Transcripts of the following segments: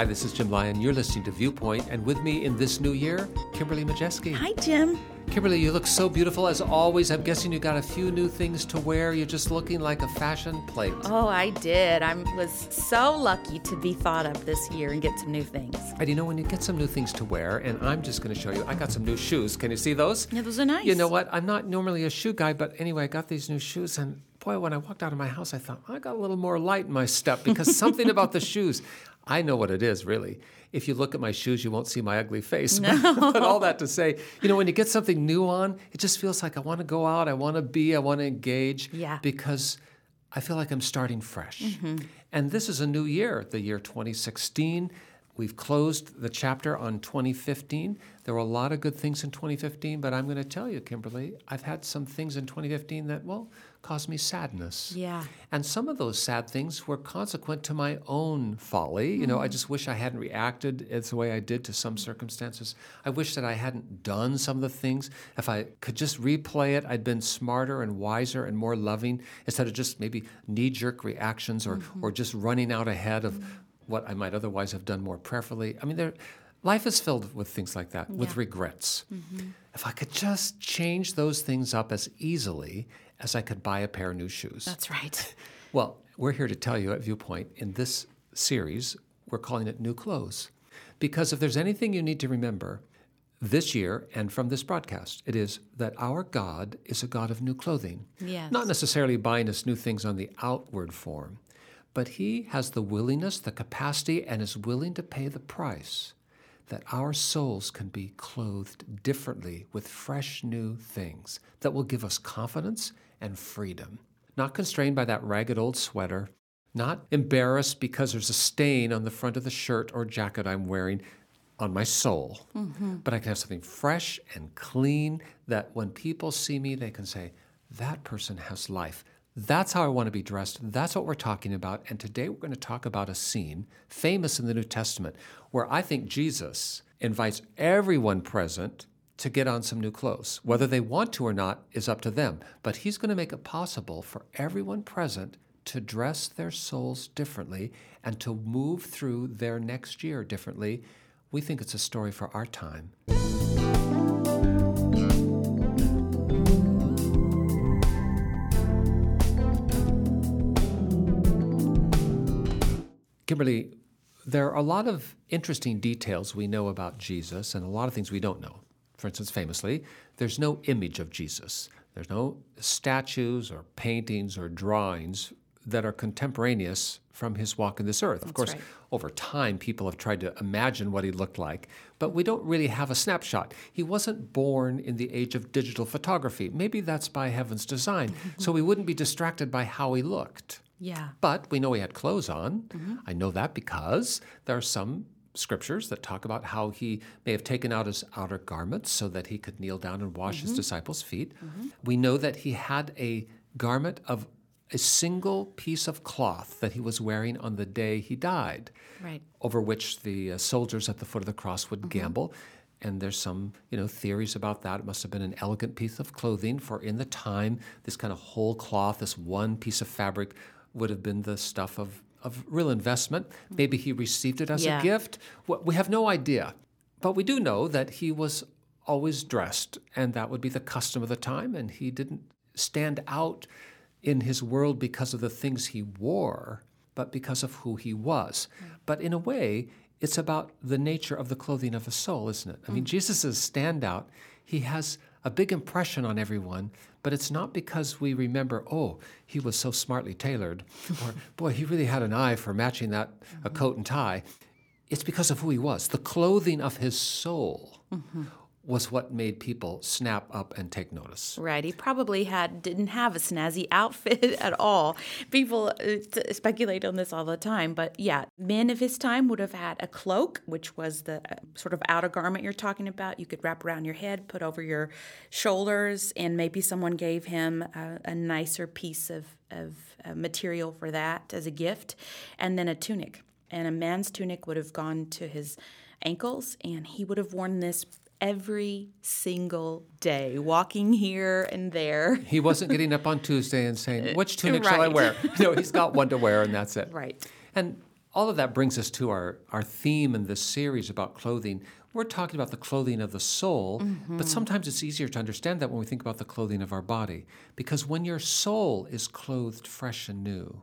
Hi, this is Jim Lyon. You're listening to Viewpoint, and with me in this new year, Kimberly Majeski. Hi, Jim. Kimberly, you look so beautiful as always. I'm guessing you got a few new things to wear. You're just looking like a fashion plate. Oh, I did. I was so lucky to be thought of this year and get some new things. And you know, when you get some new things to wear, and I'm just going to show you, I got some new shoes. Can you see those? Yeah, those are nice. You know what? I'm not normally a shoe guy, but anyway, I got these new shoes, and boy, when I walked out of my house, I thought, I got a little more light in my step because something about the shoes. I know what it is, really. If you look at my shoes, you won't see my ugly face. No. but all that to say, you know, when you get something new on, it just feels like I want to go out, I want to be, I want to engage. Yeah. Because I feel like I'm starting fresh. Mm-hmm. And this is a new year, the year 2016. We've closed the chapter on 2015. There were a lot of good things in 2015, but I'm going to tell you, Kimberly, I've had some things in 2015 that, well, caused me sadness. Yeah. And some of those sad things were consequent to my own folly. You know, I Mm-hmm. just wish I hadn't reacted as the way I did to some circumstances. I wish that I hadn't done some of the things. If I could just replay it, I'd been smarter and wiser and more loving instead of just maybe knee jerk reactions or, Mm-hmm. or just running out ahead of what I might otherwise have done more prayerfully. I mean, there. Life is filled with things like that, with Yeah. regrets. Mm-hmm. If I could just change those things up as easily as I could buy a pair of new shoes. That's right. Well, we're here to tell you at Viewpoint in this series, we're calling it New Clothes. Because if there's anything you need to remember this year and from this broadcast, it is that our God is a God of new clothing. Yes. Not necessarily buying us new things on the outward form, but He has the willingness, the capacity, and is willing to pay the price that our souls can be clothed differently with fresh new things that will give us confidence and freedom. Not constrained by that ragged old sweater, not embarrassed because there's a stain on the front of the shirt or jacket I'm wearing on my soul, mm-hmm. but I can have something fresh and clean that when people see me, they can say, that person has life. That's how I want to be dressed. That's what we're talking about. And today we're going to talk about a scene famous in the New Testament where I think Jesus invites everyone present to get on some new clothes. Whether they want to or not is up to them. But he's going to make it possible for everyone present to dress their souls differently and to move through their next year differently. We think it's a story for our time. Kimberly, there are a lot of interesting details we know about Jesus and a lot of things we don't know. For instance, famously, there's no image of Jesus. There's no statues or paintings or drawings that are contemporaneous from his walk in this earth. Of course, right. over time, people have tried to imagine what he looked like, but we don't really have a snapshot. He wasn't born in the age of digital photography. Maybe that's by heaven's design, so we wouldn't be distracted by how he looked. Yeah. But we know he had clothes on. Mm-hmm. I know that because there are some scriptures that talk about how he may have taken out his outer garments so that he could kneel down and wash his mm-hmm. disciples' feet. Mm-hmm. We know that he had a garment of a single piece of cloth that he was wearing on the day he died, Right. over which the uh, soldiers at the foot of the cross would gamble. And there's some, you know, theories about that. It must have been an elegant piece of clothing, for in the time, this kind of whole cloth, this one piece of fabric, would have been the stuff of, of real investment. Maybe he received it as Yeah. a gift. We have no idea. But we do know that he was always dressed, and that would be the custom of the time, and he didn't stand out in his world because of the things he wore, but because of who he was. Mm. But in a way, it's about the nature of the clothing of a soul, isn't it? I mean, mm. Jesus is a standout. He has a big impression on everyone, but it's not because we remember, oh, he was so smartly tailored, or boy, he really had an eye for matching that a mm-hmm. coat and tie. It's because of who he was. The clothing of his soul mm-hmm. Was what made people snap up and take notice. Right. He probably had didn't have a snazzy outfit at all. People uh, speculate on this all the time, but yeah, men of his time would have had a cloak, which was the uh, sort of outer garment you're talking about. You could wrap around your head, put over your shoulders, and maybe someone gave him a, a nicer piece of of uh, material for that as a gift, and then a tunic. And a man's tunic would have gone to his ankles, and he would have worn this every single day, walking here and there. He wasn't getting up on Tuesday and saying, "Which tunic shall I wear?" No, he's got one to wear, and that's it. Right. And all of that brings us to our, our theme in this series about clothing. We're talking about the clothing of the soul, mm-hmm. but sometimes it's easier to understand that when we think about the clothing of our body. Because when your soul is clothed fresh and new,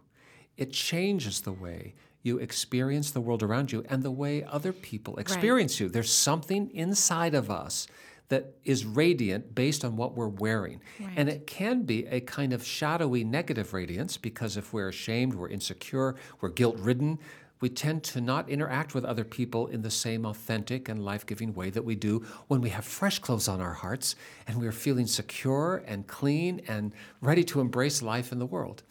it changes the way you experience the world around you and the way other people experience right. you. There's something inside of us that is radiant based on what we're wearing. Right. And it can be a kind of shadowy negative radiance because if we're ashamed, we're insecure, we're guilt ridden, we tend to not interact with other people in the same authentic and life giving way that we do when we have fresh clothes on our hearts and we are feeling secure and clean and ready to embrace life in the world.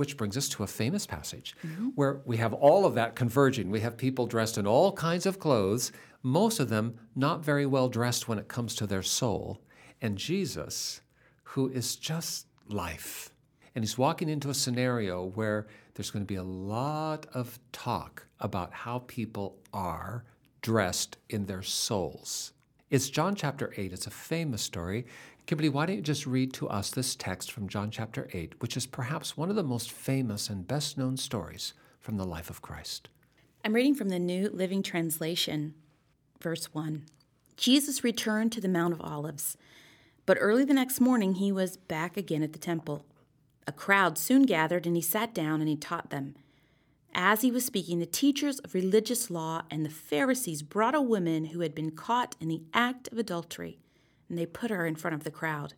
Which brings us to a famous passage mm-hmm. where we have all of that converging. We have people dressed in all kinds of clothes, most of them not very well dressed when it comes to their soul, and Jesus, who is just life. And he's walking into a scenario where there's going to be a lot of talk about how people are dressed in their souls. It's John chapter 8. It's a famous story. Kimberly, why don't you just read to us this text from John chapter 8, which is perhaps one of the most famous and best known stories from the life of Christ? I'm reading from the New Living Translation, verse 1. Jesus returned to the Mount of Olives, but early the next morning he was back again at the temple. A crowd soon gathered, and he sat down and he taught them. As he was speaking, the teachers of religious law and the Pharisees brought a woman who had been caught in the act of adultery and they put her in front of the crowd.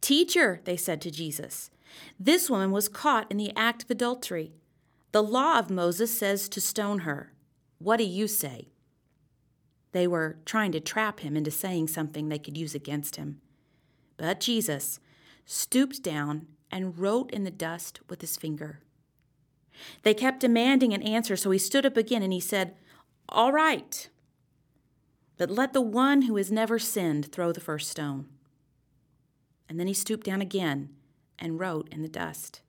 Teacher, they said to Jesus, this woman was caught in the act of adultery. The law of Moses says to stone her. What do you say? They were trying to trap him into saying something they could use against him. But Jesus stooped down and wrote in the dust with his finger. They kept demanding an answer, so he stood up again and he said, All right, but let the one who has never sinned throw the first stone. And then he stooped down again and wrote in the dust.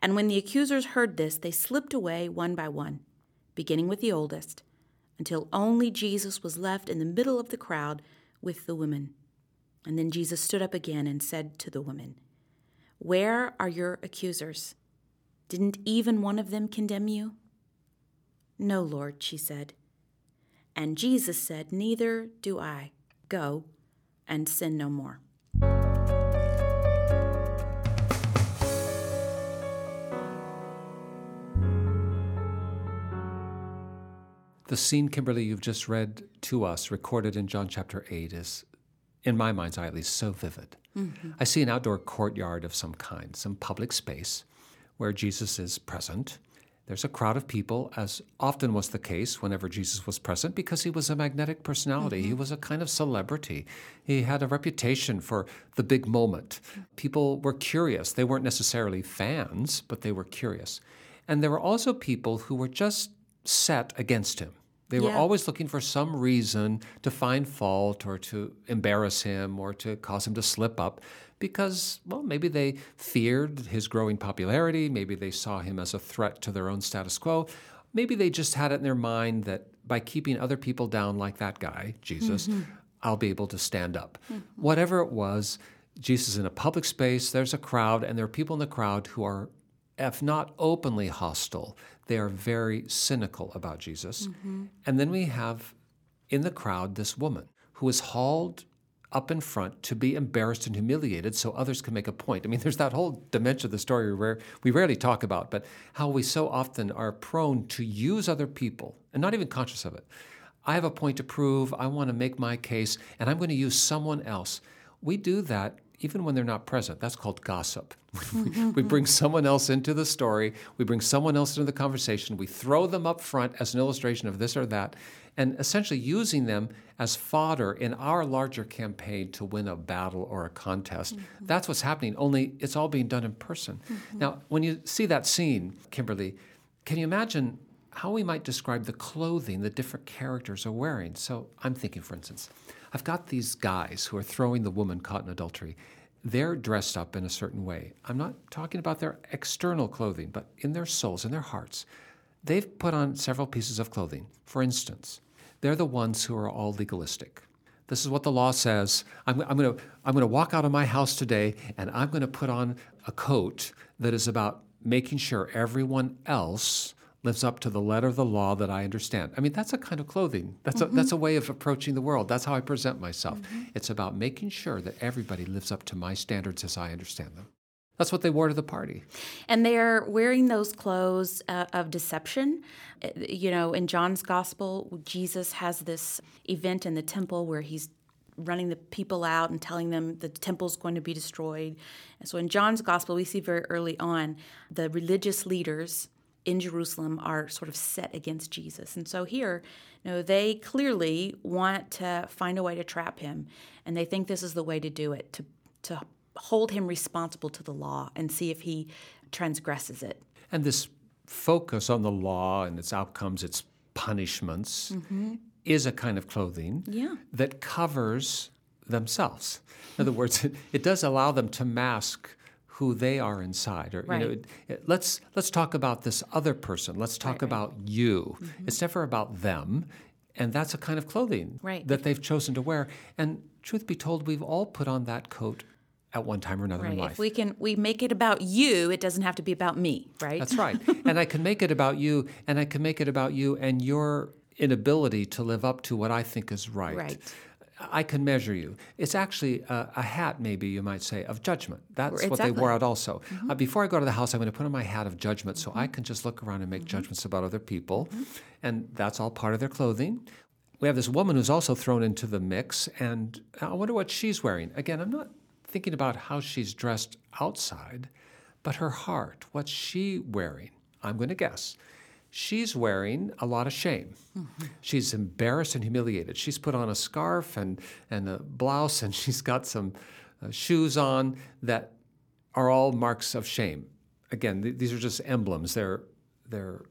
And when the accusers heard this, they slipped away one by one, beginning with the oldest, until only Jesus was left in the middle of the crowd with the women. And then Jesus stood up again and said to the women, Where are your accusers? Didn't even one of them condemn you? No, Lord, she said. And Jesus said, Neither do I. Go and sin no more. The scene, Kimberly, you've just read to us, recorded in John chapter 8, is, in my mind's eye at least, so vivid. Mm-hmm. I see an outdoor courtyard of some kind, some public space where Jesus is present. There's a crowd of people, as often was the case whenever Jesus was present, because he was a magnetic personality. Mm-hmm. He was a kind of celebrity. He had a reputation for the big moment. People were curious. They weren't necessarily fans, but they were curious. And there were also people who were just set against him. They were always looking for some reason to find fault or to embarrass him or to cause him to slip up because, well, maybe they feared his growing popularity. Maybe they saw him as a threat to their own status quo. Maybe they just had it in their mind that by keeping other people down like that guy, Jesus, mm-hmm. I'll be able to stand up. Mm-hmm. Whatever it was, Jesus in a public space, there's a crowd, and there are people in the crowd who are, if not openly hostile, they are very cynical about Jesus. Mm-hmm. And then we have in the crowd this woman who is hauled up in front to be embarrassed and humiliated so others can make a point. I mean, there's that whole dimension of the story where we rarely talk about, but how we so often are prone to use other people and not even conscious of it. I have a point to prove, I want to make my case, and I'm going to use someone else. We do that even when they're not present. That's called gossip. we bring someone else into the story, we bring someone else into the conversation, we throw them up front as an illustration of this or that, and essentially using them as fodder in our larger campaign to win a battle or a contest. Mm-hmm. That's what's happening, only it's all being done in person. Mm-hmm. Now, when you see that scene, Kimberly, can you imagine how we might describe the clothing the different characters are wearing? So I'm thinking, for instance, I've got these guys who are throwing the woman caught in adultery. They're dressed up in a certain way. I'm not talking about their external clothing, but in their souls, in their hearts. They've put on several pieces of clothing. For instance, they're the ones who are all legalistic. This is what the law says. I'm, I'm going to I'm going to walk out of my house today and I'm going to put on a coat that is about making sure everyone else lives up to the letter of the law that I understand. I mean, that's a kind of clothing. That's, mm-hmm. a, that's a way of approaching the world. That's how I present myself. Mm-hmm. It's about making sure that everybody lives up to my standards as I understand them. That's what they wore to the party. And they're wearing those clothes uh, of deception. Uh, you know, in John's gospel, Jesus has this event in the temple where he's running the people out and telling them the temple's going to be destroyed. And so in John's gospel, we see very early on the religious leaders in Jerusalem are sort of set against Jesus. And so here, you know, they clearly want to find a way to trap him, and they think this is the way to do it, to to hold him responsible to the law and see if he transgresses it. And this focus on the law and its outcomes, its punishments, mm-hmm. is a kind of clothing yeah. that covers themselves. In other words, it, it, does allow them to mask who they are inside. Or right. you know, it, let's let's talk about this other person. Let's talk right, about right. you. Mm-hmm. It's never about them. And that's a kind of clothing that they've chosen to wear. And truth be told, we've all put on that coat at one time or another in life. If we can we make it about you, it doesn't have to be about me, right? That's right. and I can make it about you and I can make it about you and your inability to live up to what I think is right. Right. I can measure you. It's actually a, a, hat, maybe you might say, of judgment. That's exactly. what they wore out also. Mm-hmm. Uh, before I go to the house, I'm going to put on my hat of judgment so mm-hmm. I can just look around and make mm-hmm. judgments about other people. Mm-hmm. And that's all part of their clothing. We have this woman who's also thrown into the mix, and I wonder what she's wearing. Again, I'm not thinking about how she's dressed outside, but her heart, what's she wearing? I'm going to guess. She's wearing a lot of shame. She's embarrassed and humiliated. She's put on a scarf and, and a blouse, and she's got some uh, shoes on that are all marks of shame. Again, th- these are just emblems. They're, they're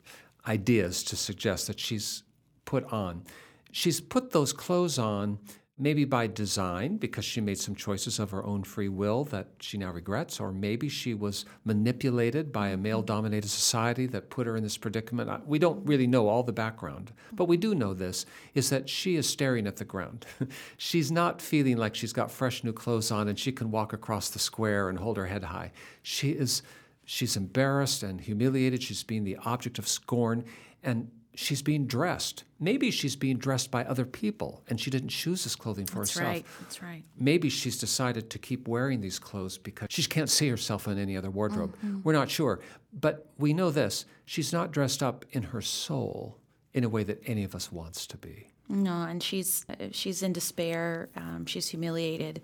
ideas to suggest that she's put on. She's put those clothes on maybe by design because she made some choices of her own free will that she now regrets, or maybe she was manipulated by a mm-hmm. male dominated society that put her in this predicament. We don't really know all the background, but we do know this is that she is staring at the ground. she's not feeling like she's got fresh new clothes on and she can walk across the square and hold her head high. She is she's embarrassed and humiliated, she's being the object of scorn and she's being dressed. Maybe she's being dressed by other people and she didn't choose this clothing for herself. That's herself. Right. That's right. Maybe she's decided to keep wearing these clothes because she can't see herself in any other wardrobe. Mm-hmm. We're not sure. But we know this she's not dressed up in her soul in a way that any of us wants to be. No, and she's she's in despair. Um, she's humiliated,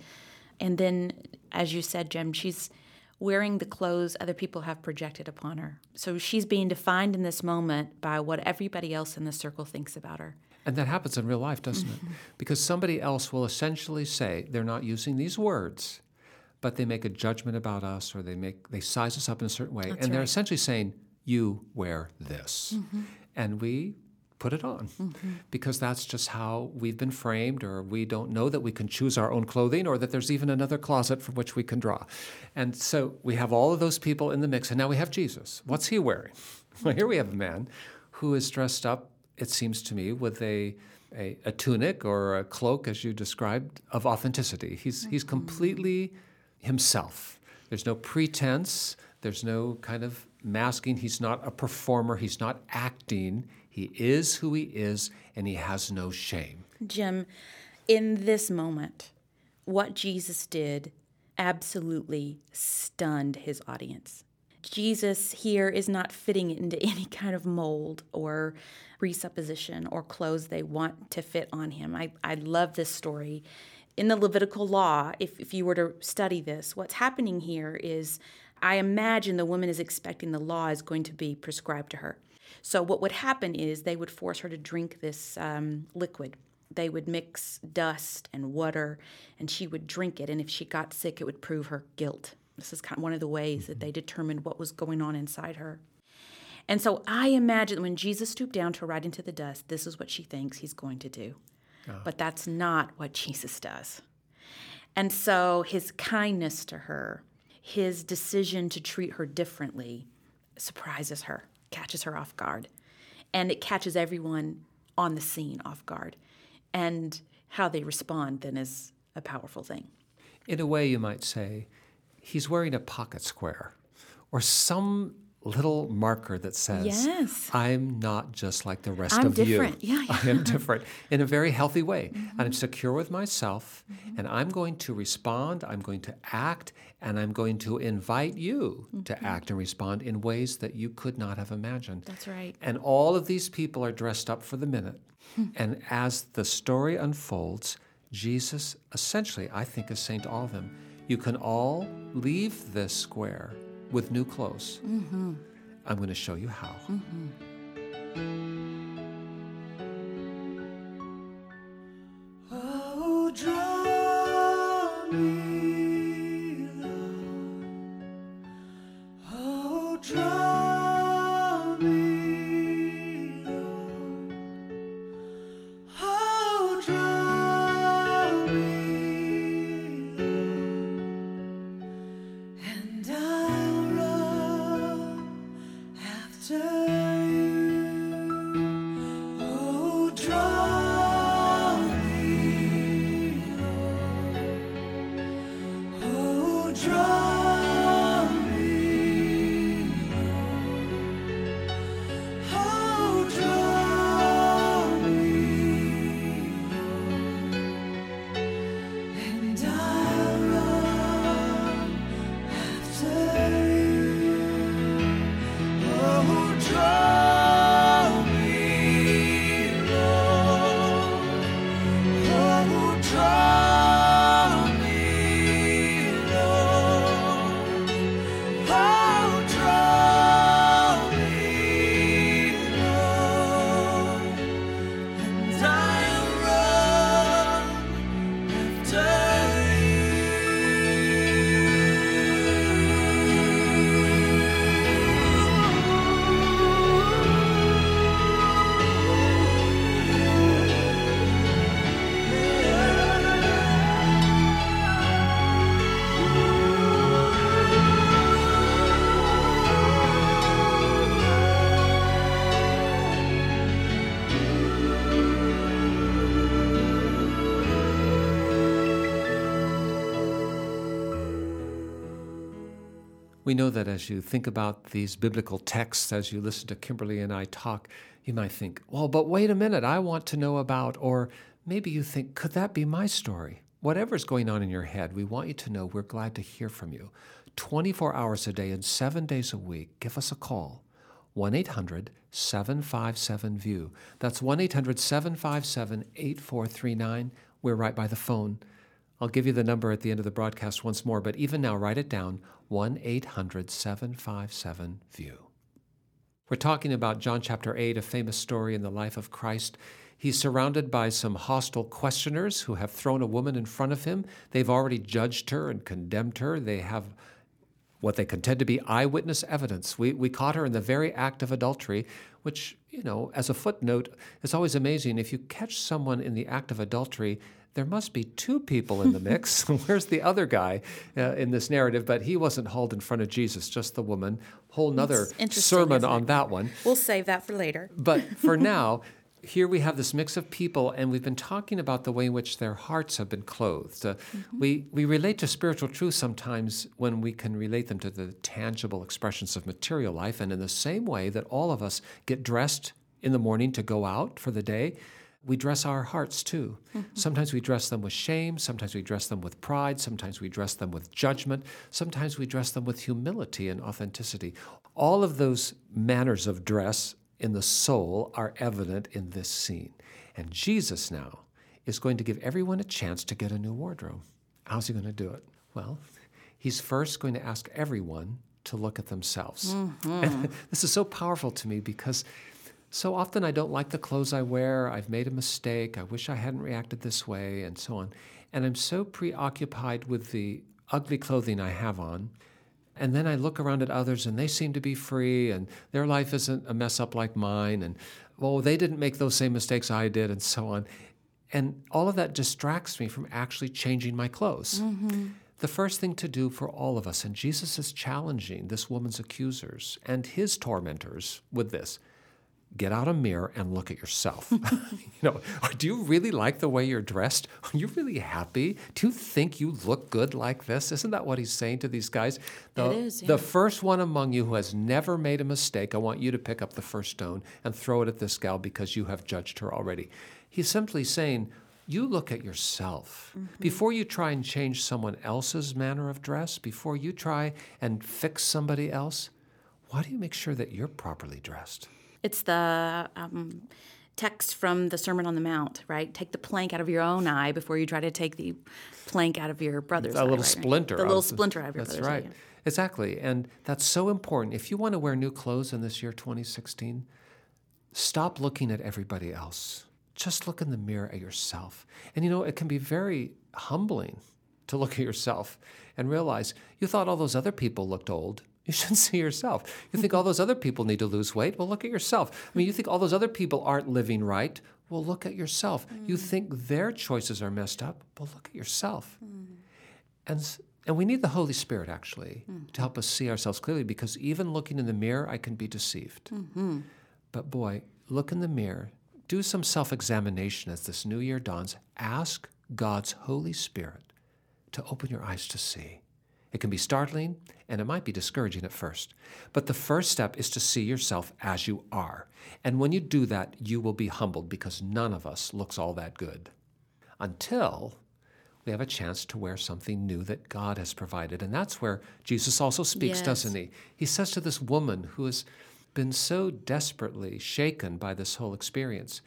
and then, as you said, Jim, she's wearing the clothes other people have projected upon her. So she's being defined in this moment by what everybody else in the circle thinks about her. And that happens in real life, doesn't mm-hmm. it? Because somebody else will essentially say they're not using these words, but they make a judgment about us or they make they size us up in a certain way. That's and they're essentially saying, You wear this. Mm-hmm. And we put it on mm-hmm. because that's just how we've been framed, or we don't know that we can choose our own clothing, or that there's even another closet from which we can draw. And so we have all of those people in the mix, and now we have Jesus. What's he wearing? Well, here we have a man who is dressed up, it seems to me, with a a, a, tunic or a cloak, as you described, of authenticity. He's, mm-hmm. he's completely himself. There's no pretense, there's no kind of masking. He's not a performer, he's not acting. He is who he is, and he has no shame. Jim, in this moment, what Jesus did absolutely stunned his audience. Jesus here is not fitting into any kind of mold or presupposition or clothes they want to fit on him. I, I love this story. In the Levitical law, if, if you were to study this, what's happening here is I imagine the woman is expecting the law is going to be prescribed to her. So what would happen is they would force her to drink this um, liquid. They would mix dust and water, and she would drink it. And if she got sick, it would prove her guilt. This is kind of one of the ways that they determined what was going on inside her. And so I imagine when Jesus stooped down to ride into the dust, this is what she thinks he's going to do. Oh. But that's not what Jesus does. And so his kindness to her, his decision to treat her differently, surprises her catches her off guard. And it catches everyone on the scene off guard. And how they respond then is a powerful thing. In a way, you might say, he's wearing a pocket square or some little marker that says, Yes. I'm not just like the rest I'm of different. you. Yeah, yeah. I am different in a very healthy way. And I'm mm-hmm. secure with myself, mm-hmm. and I'm going to respond, I'm going to act, and I'm going to invite you to mm-hmm. act and respond in ways that you could not have imagined. That's right. And all of these people are dressed up for the minute. Hmm. and as the story unfolds, Jesus essentially, I think, is saying to all of them, You can all leave this square with new clothes. I'm going to show you how. Oh, draw me, We know that as you think about these biblical texts, as you listen to Kimberly and I talk, you might think, well, but wait a minute, I want to know about, or maybe you think, could that be my story? Whatever's going on in your head, we want you to know we're glad to hear from you. 24 hours a day and seven days a week, give us a call. 1 800 757 VIEW. That's 1 800 757 8439. We're right by the phone. I'll give you the number at the end of the broadcast once more, but even now, write it down 1 800 757 VIEW. We're talking about John chapter 8, a famous story in the life of Christ. He's surrounded by some hostile questioners who have thrown a woman in front of him. They've already judged her and condemned her. They have what they contend to be eyewitness evidence. We, we caught her in the very act of adultery, which, you know, as a footnote, is always amazing. If you catch someone in the act of adultery, there must be two people in the mix. Where's the other guy uh, in this narrative? But he wasn't hauled in front of Jesus, just the woman. Whole nother sermon on that one. We'll save that for later. But for now, here we have this mix of people, and we've been talking about the way in which their hearts have been clothed. Uh, we, we relate to spiritual truth sometimes when we can relate them to the tangible expressions of material life. And in the same way that all of us get dressed in the morning to go out for the day, we dress our hearts too. Mm-hmm. Sometimes we dress them with shame, sometimes we dress them with pride, sometimes we dress them with judgment, sometimes we dress them with humility and authenticity. All of those manners of dress in the soul are evident in this scene. And Jesus now is going to give everyone a chance to get a new wardrobe. How's he going to do it? Well, he's first going to ask everyone to look at themselves. Mm-hmm. And this is so powerful to me because so often I don't like the clothes I wear. I've made a mistake. I wish I hadn't reacted this way, and so on. And I'm so preoccupied with the ugly clothing I have on. And then I look around at others and they seem to be free and their life isn't a mess up like mine. And, well, they didn't make those same mistakes I did, and so on. And all of that distracts me from actually changing my clothes. Mm-hmm. The first thing to do for all of us, and Jesus is challenging this woman's accusers and his tormentors with this get out a mirror and look at yourself. you know, do you really like the way you're dressed? Are you really happy? Do you think you look good like this? Isn't that what he's saying to these guys? The, It is, The first one among you who has never made a mistake, I want you to pick up the first stone and throw it at this gal because you have judged her already. He's simply saying, you look at yourself. Mm-hmm. Before you try and change someone else's manner of dress, before you try and fix somebody else, why do you make sure that you're properly dressed? It's the um, text from the Sermon on the Mount, right? Take the plank out of your own eye before you try to take the plank out of your brother's a eye. little right? splinter. The little splinter out of your That's brother's eye, right. yeah. Exactly. And that's so important. If you want to wear new clothes in this year 2016, stop looking at everybody else. Just look in the mirror at yourself. And you know, it can be very humbling to look at yourself and realize you thought all those other people looked old. You should see yourself. You think all mm-hmm. those other people need to lose weight? Well, look at yourself. I mean, you think all those other people aren't living right? Well, look at yourself. You mm. think their choices are messed up? Well, look at yourself. Mm. And, and we need the Holy Spirit, actually, mm. to help us see ourselves clearly because even looking in the mirror, I can be deceived. Mm-hmm. But boy, look in the mirror, do some self examination as this new year dawns. Ask God's Holy Spirit to open your eyes to see. It can be startling and it might be discouraging at first. But the first step is to see yourself as you are. And when you do that, you will be humbled because none of us looks all that good until we have a chance to wear something new that God has provided. And that's where Jesus also speaks, Yes. doesn't he? He says to this woman who has been so desperately shaken by this whole experience.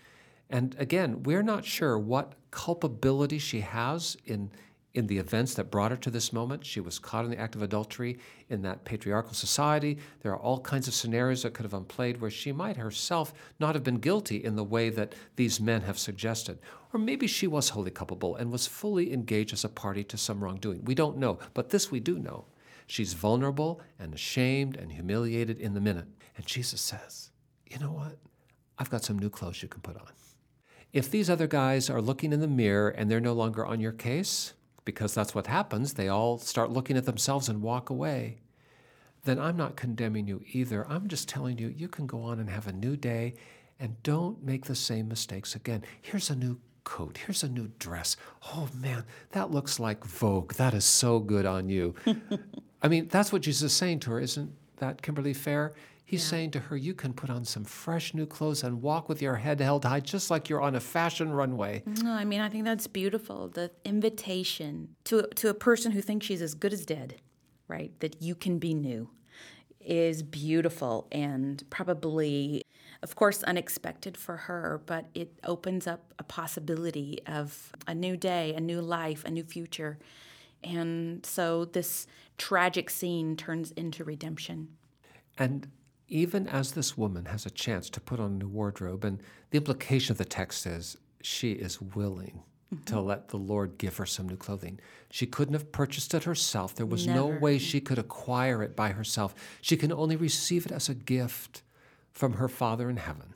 And again, we're not sure what culpability she has in, in the events that brought her to this moment. She was caught in the act of adultery in that patriarchal society. There are all kinds of scenarios that could have unplayed where she might herself not have been guilty in the way that these men have suggested. Or maybe she was wholly culpable and was fully engaged as a party to some wrongdoing. We don't know, but this we do know. She's vulnerable and ashamed and humiliated in the minute. And Jesus says, You know what? I've got some new clothes you can put on. If these other guys are looking in the mirror and they're no longer on your case, because that's what happens, they all start looking at themselves and walk away, then I'm not condemning you either. I'm just telling you, you can go on and have a new day and don't make the same mistakes again. Here's a new coat. Here's a new dress. Oh man, that looks like Vogue. That is so good on you. I mean, that's what Jesus is saying to her, isn't that, Kimberly Fair? He's saying to her, you can put on some fresh new clothes and walk with your head held high, just like you're on a fashion runway. No, I mean, I think that's beautiful. The invitation to to a person who thinks she's as good as dead, right? That you can be new is beautiful and probably of course unexpected for her, but it opens up a possibility of a new day, a new life, a new future. And so this tragic scene turns into redemption. And even as this woman has a chance to put on a new wardrobe, and the implication of the text is she is willing to mm-hmm. let the Lord give her some new clothing. She couldn't have purchased it herself. There was no way she could acquire it by herself. She can only receive it as a gift from her Father in heaven.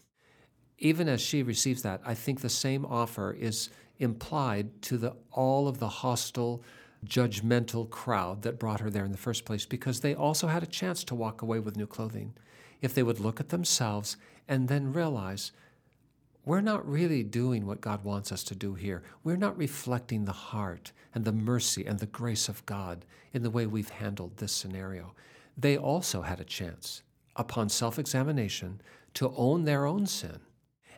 Even as she receives that, I think the same offer is implied to the, all of the hostile, judgmental crowd that brought her there in the first place, because they also had a chance to walk away with new clothing. If they would look at themselves and then realize, we're not really doing what God wants us to do here. We're not reflecting the heart and the mercy and the grace of God in the way we've handled this scenario. They also had a chance, upon self examination, to own their own sin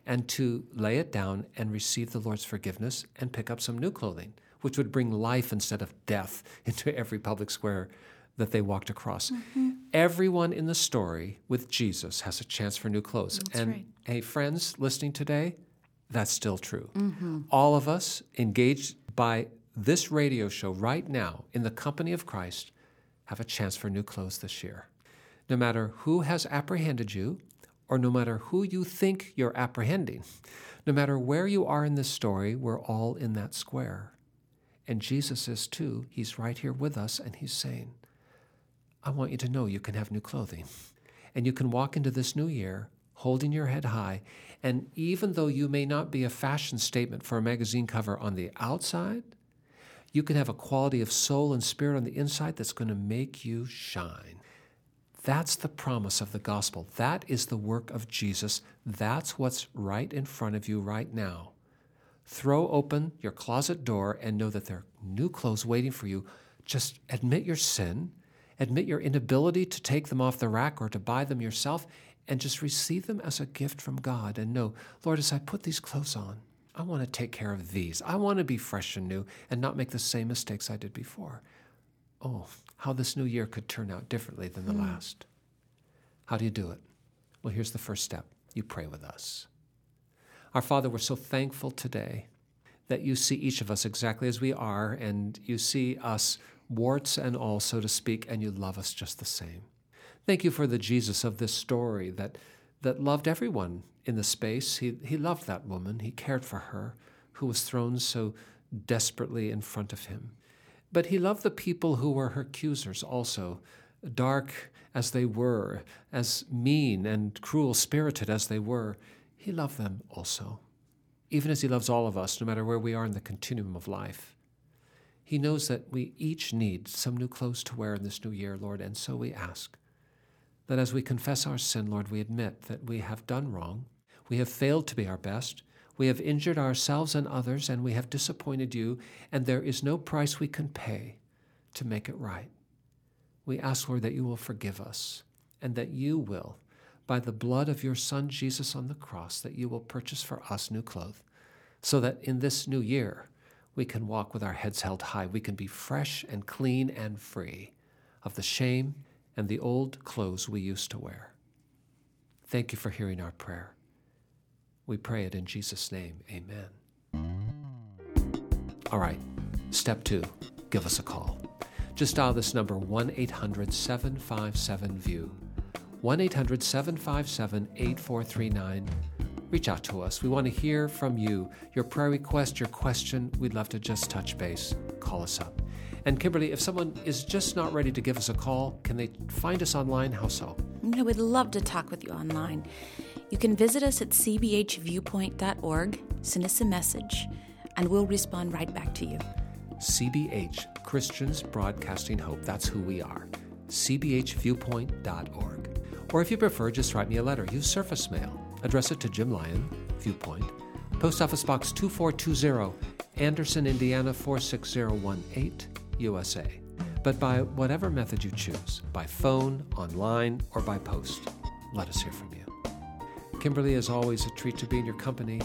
and to lay it down and receive the Lord's forgiveness and pick up some new clothing, which would bring life instead of death into every public square that they walked across. Mm-hmm. Everyone in the story with Jesus has a chance for new clothes. and right. hey, friends listening today, that's still true. Mm-hmm. All of us engaged by this radio show right now in the company of Christ have a chance for new clothes this year. No matter who has apprehended you, or no matter who you think you're apprehending, no matter where you are in this story, we're all in that square. And Jesus is too. He's right here with us, and He's saying, I want you to know you can have new clothing. And you can walk into this new year holding your head high. And even though you may not be a fashion statement for a magazine cover on the outside, you can have a quality of soul and spirit on the inside that's going to make you shine. That's the promise of the gospel. That is the work of Jesus. That's what's right in front of you right now. Throw open your closet door and know that there are new clothes waiting for you. Just admit your sin, admit your inability to take them off the rack or to buy them yourself, and just receive them as a gift from God. And know, Lord, as I put these clothes on, I want to take care of these. I want to be fresh and new and not make the same mistakes I did before. Oh, how this new year could turn out differently than the hmm. last. How do you do it? Well, here's the first step you pray with us. Our Father, we're so thankful today that you see each of us exactly as we are, and you see us warts and all, so to speak, and you love us just the same. Thank you for the Jesus of this story that, that loved everyone in the space. He, he loved that woman, he cared for her, who was thrown so desperately in front of him. But he loved the people who were her accusers also, dark as they were, as mean and cruel spirited as they were. He loved them also, even as he loves all of us, no matter where we are in the continuum of life. He knows that we each need some new clothes to wear in this new year, Lord, and so we ask that as we confess our sin, Lord, we admit that we have done wrong, we have failed to be our best, we have injured ourselves and others, and we have disappointed you, and there is no price we can pay to make it right. We ask, Lord, that you will forgive us and that you will, by the blood of your Son Jesus on the cross, that you will purchase for us new clothes, so that in this new year we can walk with our heads held high. We can be fresh and clean and free of the shame and the old clothes we used to wear. Thank you for hearing our prayer. We pray it in Jesus' name. Amen. All right, step two give us a call. Just dial this number 1 800 757 VIEW. 1 800 757 8439. Reach out to us. We want to hear from you. Your prayer request, your question, we'd love to just touch base. Call us up. And Kimberly, if someone is just not ready to give us a call, can they find us online? How so? I would love to talk with you online. You can visit us at cbhviewpoint.org, send us a message, and we'll respond right back to you. CBH, Christians Broadcasting Hope. That's who we are. CBHviewpoint.org. Or if you prefer, just write me a letter. Use Surface Mail. Address it to Jim Lyon, Viewpoint, Post Office Box 2420, Anderson, Indiana 46018, USA. But by whatever method you choose, by phone, online, or by post, let us hear from you. Kimberly, as always, a treat to be in your company.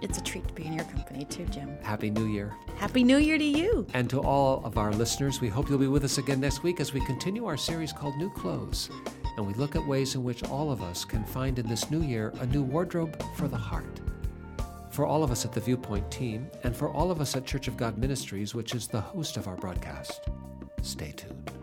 It's a treat to be in your company, too, Jim. Happy New Year. Happy New Year to you. And to all of our listeners, we hope you'll be with us again next week as we continue our series called New Clothes. And we look at ways in which all of us can find in this new year a new wardrobe for the heart. For all of us at the Viewpoint team, and for all of us at Church of God Ministries, which is the host of our broadcast, stay tuned.